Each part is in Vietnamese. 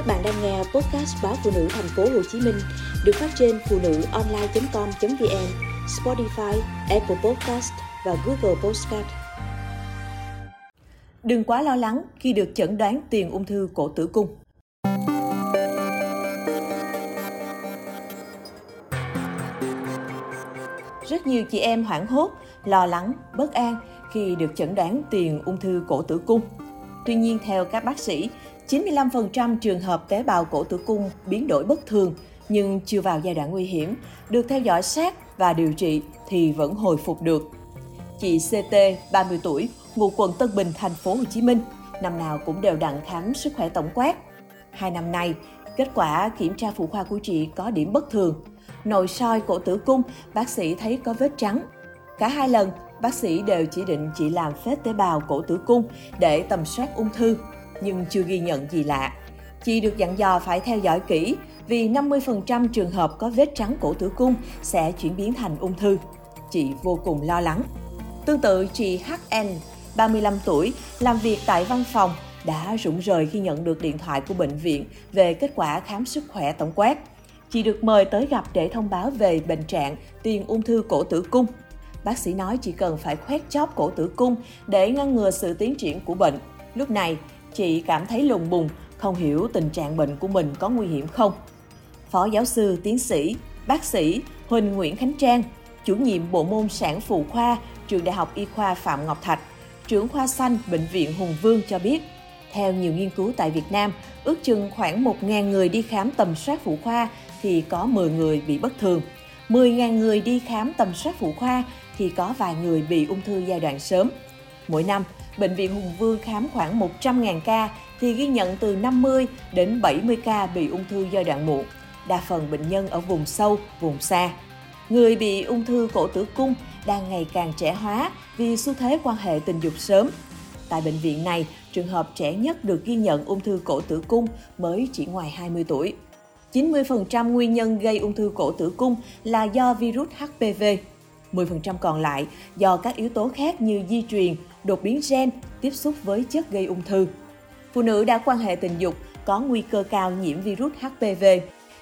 Các bạn đang nghe podcast báo phụ nữ thành phố Hồ Chí Minh được phát trên phụ nữ online.com.vn, Spotify, Apple Podcast và Google Podcast. Đừng quá lo lắng khi được chẩn đoán tiền ung thư cổ tử cung. Rất nhiều chị em hoảng hốt, lo lắng, bất an khi được chẩn đoán tiền ung thư cổ tử cung. Tuy nhiên, theo các bác sĩ, 95% trường hợp tế bào cổ tử cung biến đổi bất thường nhưng chưa vào giai đoạn nguy hiểm, được theo dõi sát và điều trị thì vẫn hồi phục được. Chị CT, 30 tuổi, ngụ quận Tân Bình, thành phố Hồ Chí Minh, năm nào cũng đều đặn khám sức khỏe tổng quát. Hai năm nay, kết quả kiểm tra phụ khoa của chị có điểm bất thường. Nội soi cổ tử cung, bác sĩ thấy có vết trắng. Cả hai lần, bác sĩ đều chỉ định chị làm phết tế bào cổ tử cung để tầm soát ung thư nhưng chưa ghi nhận gì lạ. Chị được dặn dò phải theo dõi kỹ vì 50% trường hợp có vết trắng cổ tử cung sẽ chuyển biến thành ung thư. Chị vô cùng lo lắng. Tương tự chị HN, 35 tuổi, làm việc tại văn phòng, đã rụng rời khi nhận được điện thoại của bệnh viện về kết quả khám sức khỏe tổng quát. Chị được mời tới gặp để thông báo về bệnh trạng tiền ung thư cổ tử cung. Bác sĩ nói chỉ cần phải khoét chóp cổ tử cung để ngăn ngừa sự tiến triển của bệnh. Lúc này, Chị cảm thấy lùng bùng, không hiểu tình trạng bệnh của mình có nguy hiểm không. Phó giáo sư, tiến sĩ, bác sĩ Huỳnh Nguyễn Khánh Trang, chủ nhiệm bộ môn sản phụ khoa, trường Đại học Y khoa Phạm Ngọc Thạch, trưởng khoa xanh Bệnh viện Hùng Vương cho biết, theo nhiều nghiên cứu tại Việt Nam, ước chừng khoảng 1.000 người đi khám tầm soát phụ khoa thì có 10 người bị bất thường. 10.000 người đi khám tầm soát phụ khoa khi có vài người bị ung thư giai đoạn sớm. Mỗi năm, Bệnh viện Hùng Vương khám khoảng 100.000 ca thì ghi nhận từ 50 đến 70 ca bị ung thư giai đoạn muộn, đa phần bệnh nhân ở vùng sâu, vùng xa. Người bị ung thư cổ tử cung đang ngày càng trẻ hóa vì xu thế quan hệ tình dục sớm. Tại bệnh viện này, trường hợp trẻ nhất được ghi nhận ung thư cổ tử cung mới chỉ ngoài 20 tuổi. 90% nguyên nhân gây ung thư cổ tử cung là do virus HPV. 10% còn lại do các yếu tố khác như di truyền, đột biến gen, tiếp xúc với chất gây ung thư. Phụ nữ đã quan hệ tình dục có nguy cơ cao nhiễm virus HPV.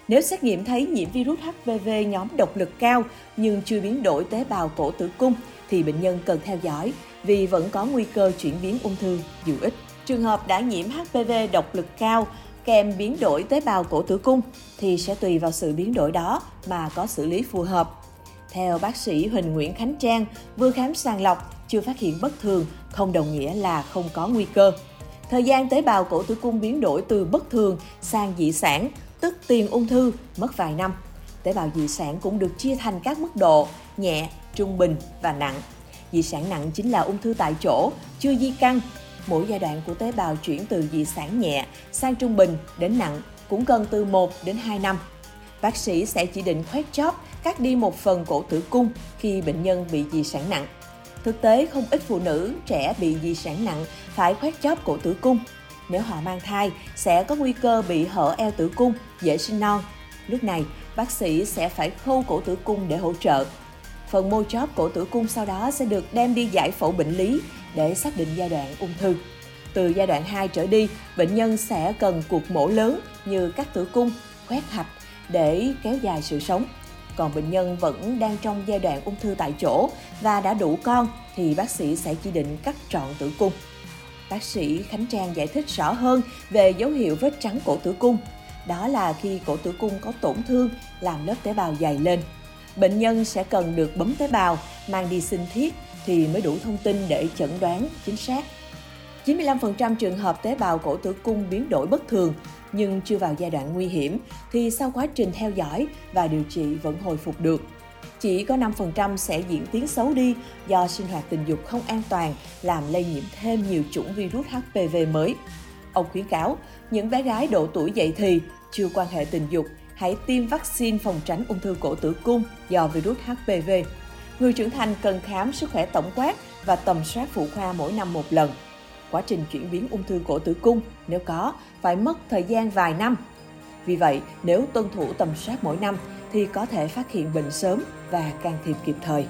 Nếu xét nghiệm thấy nhiễm virus HPV nhóm độc lực cao nhưng chưa biến đổi tế bào cổ tử cung thì bệnh nhân cần theo dõi vì vẫn có nguy cơ chuyển biến ung thư dù ít. Trường hợp đã nhiễm HPV độc lực cao kèm biến đổi tế bào cổ tử cung thì sẽ tùy vào sự biến đổi đó mà có xử lý phù hợp. Theo bác sĩ Huỳnh Nguyễn Khánh Trang, vừa khám sàng lọc, chưa phát hiện bất thường không đồng nghĩa là không có nguy cơ. Thời gian tế bào cổ tử cung biến đổi từ bất thường sang dị sản, tức tiền ung thư, mất vài năm. Tế bào dị sản cũng được chia thành các mức độ nhẹ, trung bình và nặng. Dị sản nặng chính là ung thư tại chỗ, chưa di căn. Mỗi giai đoạn của tế bào chuyển từ dị sản nhẹ sang trung bình đến nặng cũng cần từ 1 đến 2 năm. Bác sĩ sẽ chỉ định khoét chóp, cắt đi một phần cổ tử cung khi bệnh nhân bị dị sản nặng. Thực tế, không ít phụ nữ trẻ bị di sản nặng phải khoét chóp cổ tử cung. Nếu họ mang thai, sẽ có nguy cơ bị hở eo tử cung, dễ sinh non. Lúc này, bác sĩ sẽ phải khâu cổ tử cung để hỗ trợ. Phần mô chóp cổ tử cung sau đó sẽ được đem đi giải phẫu bệnh lý để xác định giai đoạn ung thư. Từ giai đoạn 2 trở đi, bệnh nhân sẽ cần cuộc mổ lớn như cắt tử cung, khoét hạch để kéo dài sự sống còn bệnh nhân vẫn đang trong giai đoạn ung thư tại chỗ và đã đủ con thì bác sĩ sẽ chỉ định cắt trọn tử cung. Bác sĩ Khánh Trang giải thích rõ hơn về dấu hiệu vết trắng cổ tử cung. Đó là khi cổ tử cung có tổn thương làm lớp tế bào dày lên. Bệnh nhân sẽ cần được bấm tế bào, mang đi sinh thiết thì mới đủ thông tin để chẩn đoán chính xác. 95% trường hợp tế bào cổ tử cung biến đổi bất thường, nhưng chưa vào giai đoạn nguy hiểm thì sau quá trình theo dõi và điều trị vẫn hồi phục được. Chỉ có 5% sẽ diễn tiến xấu đi do sinh hoạt tình dục không an toàn, làm lây nhiễm thêm nhiều chủng virus HPV mới. Ông khuyến cáo, những bé gái độ tuổi dậy thì, chưa quan hệ tình dục, hãy tiêm vaccine phòng tránh ung thư cổ tử cung do virus HPV. Người trưởng thành cần khám sức khỏe tổng quát và tầm soát phụ khoa mỗi năm một lần quá trình chuyển biến ung thư cổ tử cung nếu có phải mất thời gian vài năm. Vì vậy, nếu tuân thủ tầm soát mỗi năm thì có thể phát hiện bệnh sớm và can thiệp kịp thời.